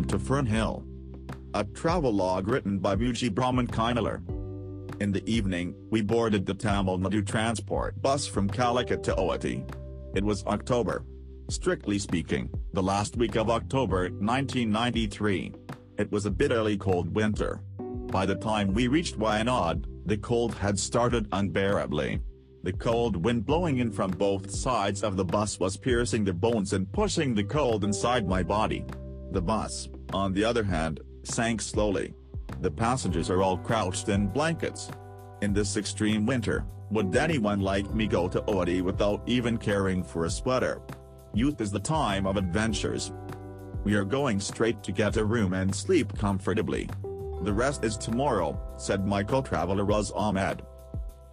Ashram to Fernhill. A travelogue written by Muji Brahman Kainelar. In the evening, we boarded the Tamil Nadu transport bus from Calicut to Ooty. It was October. Strictly speaking, the last week of October 1993. It was a bitterly cold winter. By the time we reached Wayanad, the cold had started unbearably. The cold wind blowing in from both sides of the bus was piercing the bones and pushing the cold inside my body. The bus, on the other hand, sank slowly. The passengers are all crouched in blankets. In this extreme winter, would anyone like me go to Ooty without even caring for a sweater? Youth is the time of adventures. We are going straight to get a room and sleep comfortably. The rest is tomorrow, said my co-traveler Raz Ahmed.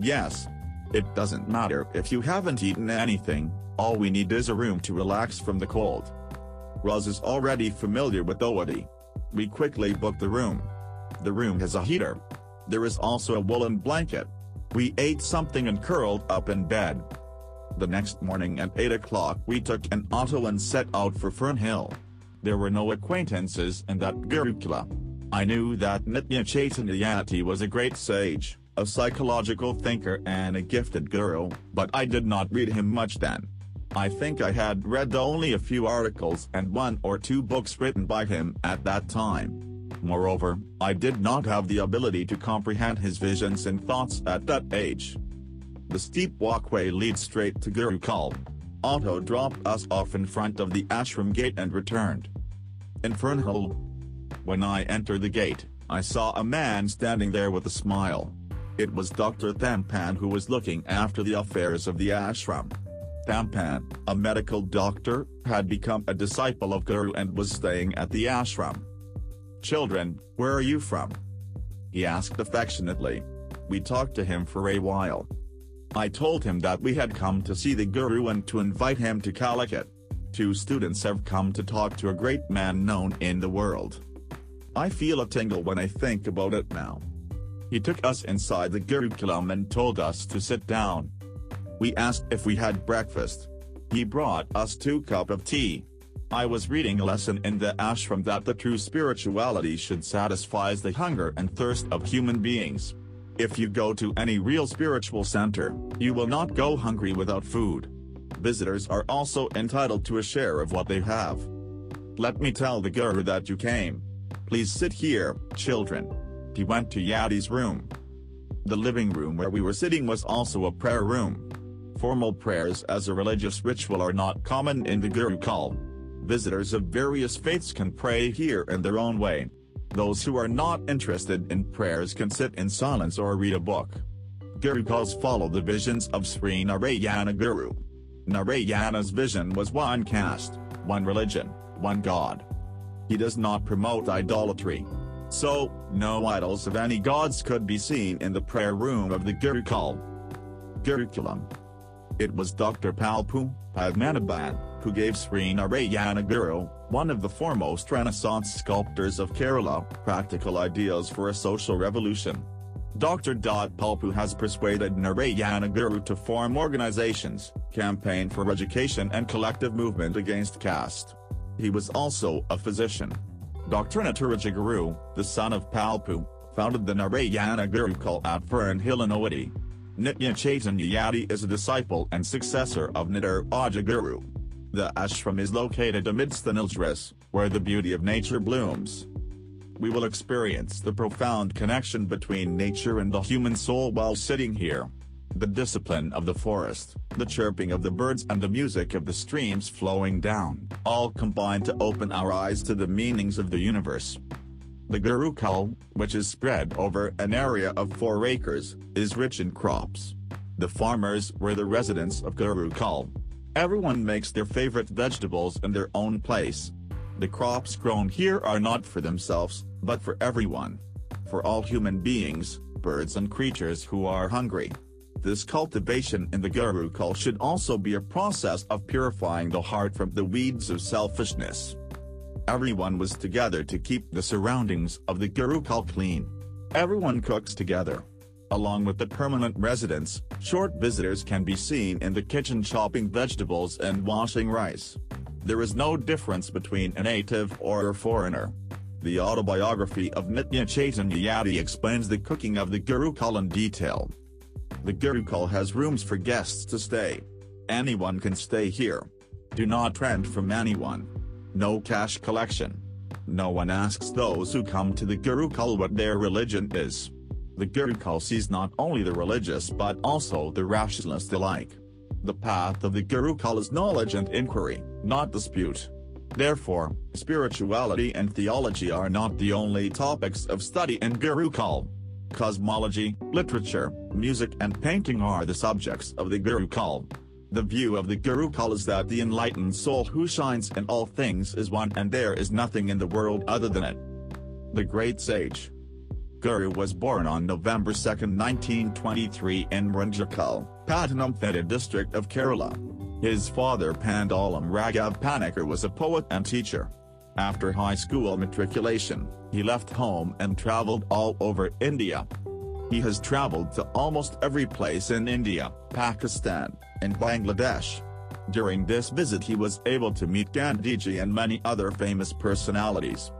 Yes, it doesn't matter if you haven't eaten anything, all we need is a room to relax from the cold. Raz is already familiar with Ooty. We quickly booked the room. The room has a heater. There is also a woolen blanket. We ate something and curled up in bed. The next morning at 8 o'clock we took an auto and set out for Fernhill. There were no acquaintances in that Gurukula. I knew that Nitya Chaitanya Yati was a great sage a psychological thinker and a gifted guru, but I did not read him much then. I think I had read only a few articles and one or two books written by him at that time. Moreover, I did not have the ability to comprehend his visions and thoughts at that age. The steep walkway leads straight to Gurukul. Auto dropped us off in front of the ashram gate and returned. Infernal. When I entered the gate, I saw a man standing there with a smile. It was Dr. Thampan who was looking after the affairs of the ashram. Thampan, a medical doctor, had become a disciple of Guru and was staying at the ashram. Children, where are you from? He asked affectionately. We talked to him for a while. I told him that we had come to see the Guru and to invite him to Calicut. Two students have come to talk to a great man known in the world. I feel a tingle when I think about it now. He took us inside the Gurukulam and told us to sit down. We asked if we had breakfast. He brought us two cup of tea. I was reading a lesson in the ashram that the true spirituality should satisfy the hunger and thirst of human beings. If you go to any real spiritual center, you will not go hungry without food. Visitors are also entitled to a share of what they have. Let me tell the guru that you came. Please sit here, children. He went to Yati's room. The living room where we were sitting was also a prayer room. Formal prayers as a religious ritual are not common in the Gurukul. Visitors of various faiths can pray here in their own way. Those who are not interested in prayers can sit in silence or read a book. Gurukuls follow the visions of Sri Narayana Guru. Narayana's vision was one caste, one religion, one God. He does not promote idolatry. So, no idols of any gods could be seen in the prayer room of the Gurukul. Gurukulam. It was Dr. Palpu, Padmanabhan, who gave Sri Narayana Guru, one of the foremost Renaissance sculptors of Kerala, practical ideas for a social revolution. Dr. Palpu has persuaded Narayana Guru to form organizations, campaign for education and collective movement against caste. He was also a physician. Dr. Nataraja Guru, the son of Palpu, founded the Narayana Gurukul at Fernhill in Ooty. Nitya Chaitanya Yati is a disciple and successor of Nataraja Guru. The ashram is located amidst the Nilgiris, where the beauty of nature blooms. We will experience the profound connection between nature and the human soul while sitting here. The discipline of the forest, the chirping of the birds and the music of the streams flowing down, all combine to open our eyes to the meanings of the universe. The Gurukul, which is spread over an area of 4 acres, is rich in crops. The farmers were the residents of Gurukul. Everyone makes their favorite vegetables in their own place. The crops grown here are not for themselves, but for everyone. For all human beings, birds and creatures who are hungry. This cultivation in the Gurukul should also be a process of purifying the heart from the weeds of selfishness. Everyone was together to keep the surroundings of the Gurukul clean. Everyone cooks together. Along with the permanent residents, short visitors can be seen in the kitchen chopping vegetables and washing rice. There is no difference between a native or a foreigner. The autobiography of Nitya Chaitanya Yati explains the cooking of the Gurukul in detail. The Gurukul has rooms for guests to stay. Anyone can stay here. Do not rent from anyone. No cash collection. No one asks those who come to the Gurukul what their religion is. The Gurukul sees not only the religious but also the rationalist alike. The path of the Gurukul is knowledge and inquiry, not dispute. Therefore, spirituality and theology are not the only topics of study in Gurukul. Cosmology, literature, music and painting are the subjects of the Gurukul. The view of the Gurukul is that the enlightened soul who shines in all things is one and there is nothing in the world other than it. The Great Sage Guru was born on November 2, 1923 in Ranjakal, Pathanamthitta district of Kerala. His father Pandalam Raghav Panikkar was a poet and teacher. After high school matriculation, he left home and travelled all over India. He has travelled to almost every place in India, Pakistan, and Bangladesh. During this visit he was able to meet Gandhiji and many other famous personalities.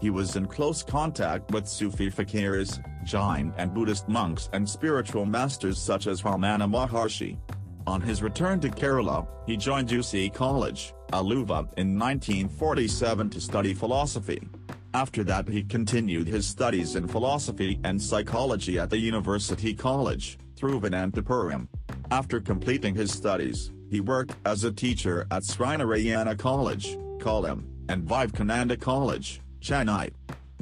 He was in close contact with Sufi fakirs, Jain and Buddhist monks and spiritual masters such as Ramana Maharshi. On his return to Kerala, he joined UC College, Aluva in 1947 to study philosophy. After that he continued his studies in philosophy and psychology at the University College, Thiruvananthapuram. After completing his studies, he worked as a teacher at Srinarayana College, Kollam, and Vivekananda College, Chennai.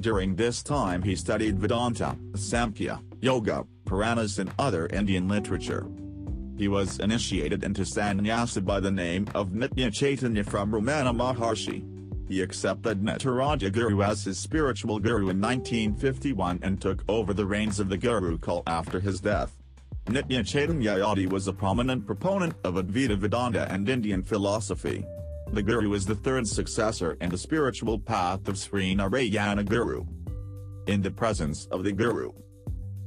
During this time he studied Vedanta, Samkhya, Yoga, Puranas and other Indian literature. He was initiated into sannyasa by the name of Nitya Chaitanya from Ramana Maharshi. He accepted Nataraja Guru as his spiritual guru in 1951 and took over the reins of the Guru Gurukul after his death. Nitya Chaitanya Yati was a prominent proponent of Advaita Vedanta and Indian philosophy. The Guru is the third successor in the spiritual path of Sri Narayana Guru. In the presence of the Guru,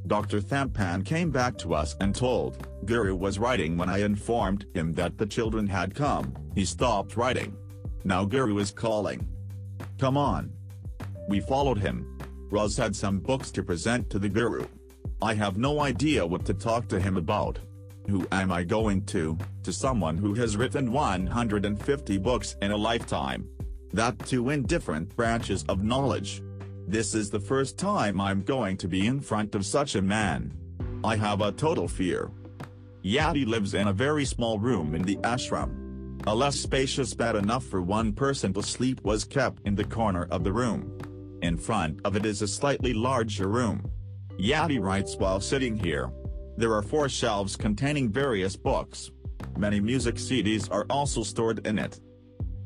Dr. Thampan came back to us and told, Guru was writing when I informed him that the children had come, he stopped writing. Now Guru is calling. Come on. We followed him. Raz had some books to present to the Guru. I have no idea what to talk to him about. Who am I going to, to someone who has written 150 books in a lifetime? That too in different branches of knowledge. This is the first time I'm going to be in front of such a man. I have a total fear. Yati lives in a very small room in the ashram. A less spacious bed enough for one person to sleep was kept in the corner of the room. In front of it is a slightly larger room. Yati writes while sitting here. There are four shelves containing various books. Many music CDs are also stored in it.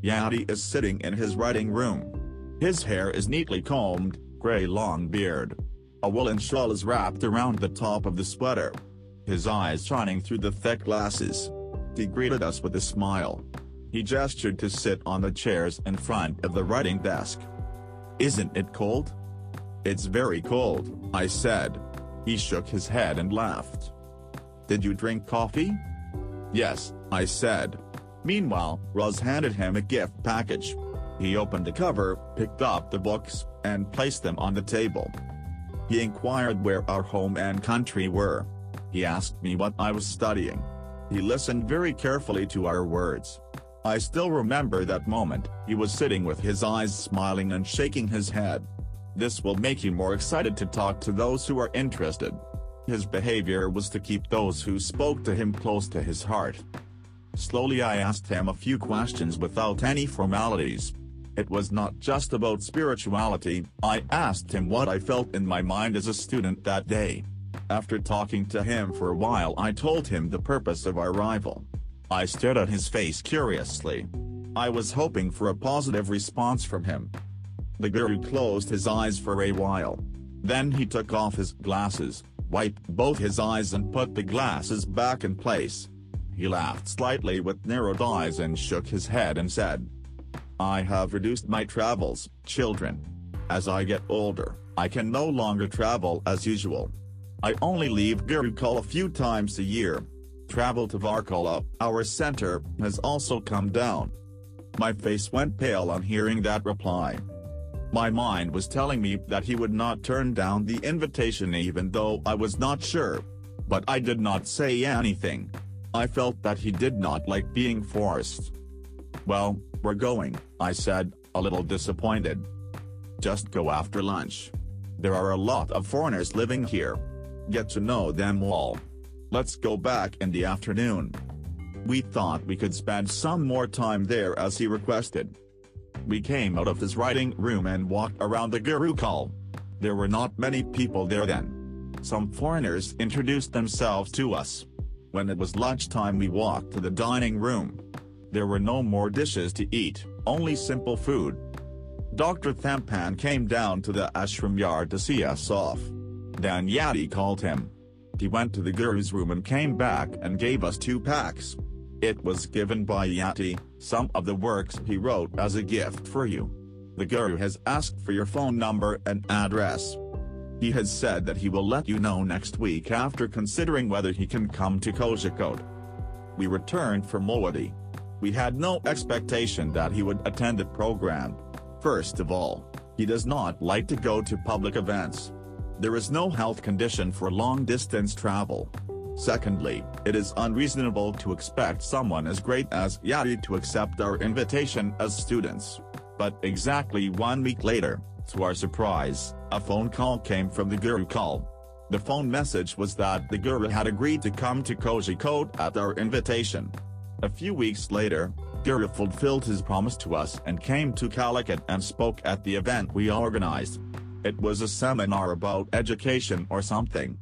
Yati is sitting in his writing room. His hair is neatly combed, grey long beard. A woolen shawl is wrapped around the top of the sweater. His eyes shining through the thick glasses. He greeted us with a smile. He gestured to sit on the chairs in front of the writing desk. Isn't it cold? It's very cold, I said. He shook his head and laughed. Did you drink coffee? Yes, I said. Meanwhile, Roz handed him a gift package. He opened the cover, picked up the books, and placed them on the table. He inquired where our home and country were. He asked me what I was studying. He listened very carefully to our words. I still remember that moment, he was sitting with his eyes smiling and shaking his head. This will make you more excited to talk to those who are interested. His behavior was to keep those who spoke to him close to his heart. Slowly I asked him a few questions without any formalities. It was not just about spirituality, I asked him what I felt in my mind as a student that day. After talking to him for a while I told him the purpose of our arrival. I stared at his face curiously. I was hoping for a positive response from him. The guru closed his eyes for a while. Then he took off his glasses, wiped both his eyes and put the glasses back in place. He laughed slightly with narrowed eyes and shook his head and said, I have reduced my travels, children. As I get older, I can no longer travel as usual. I only leave Gurukul a few times a year. Travel to Varkala, our center, has also come down. My face went pale on hearing that reply. My mind was telling me that he would not turn down the invitation even though I was not sure. But I did not say anything. I felt that he did not like being forced. Well, we're going, I said, a little disappointed. Just go after lunch. There are a lot of foreigners living here. Get to know them all. Let's go back in the afternoon. We thought we could spend some more time there as he requested. We came out of his writing room and walked around the Gurukul. There were not many people there then. Some foreigners introduced themselves to us. When it was lunchtime we walked to the dining room. There were no more dishes to eat, only simple food. Dr. Thampan came down to the ashram yard to see us off. Dan Yati called him. He went to the guru's room and came back and gave us two packs. It was given by Yati, some of the works he wrote as a gift for you. The guru has asked for your phone number and address. He has said that he will let you know next week after considering whether he can come to Kozhikode. We returned from Mowati. We had no expectation that he would attend the program. First of all, he does not like to go to public events. There is no health condition for long-distance travel. Secondly, it is unreasonable to expect someone as great as Yati to accept our invitation as students. But exactly one week later, to our surprise, a phone call came from the Gurukul. The phone message was that the Guru had agreed to come to Kozhikode at our invitation. A few weeks later, Guru fulfilled his promise to us and came to Calicut and spoke at the event we organized. It was a seminar about education or something.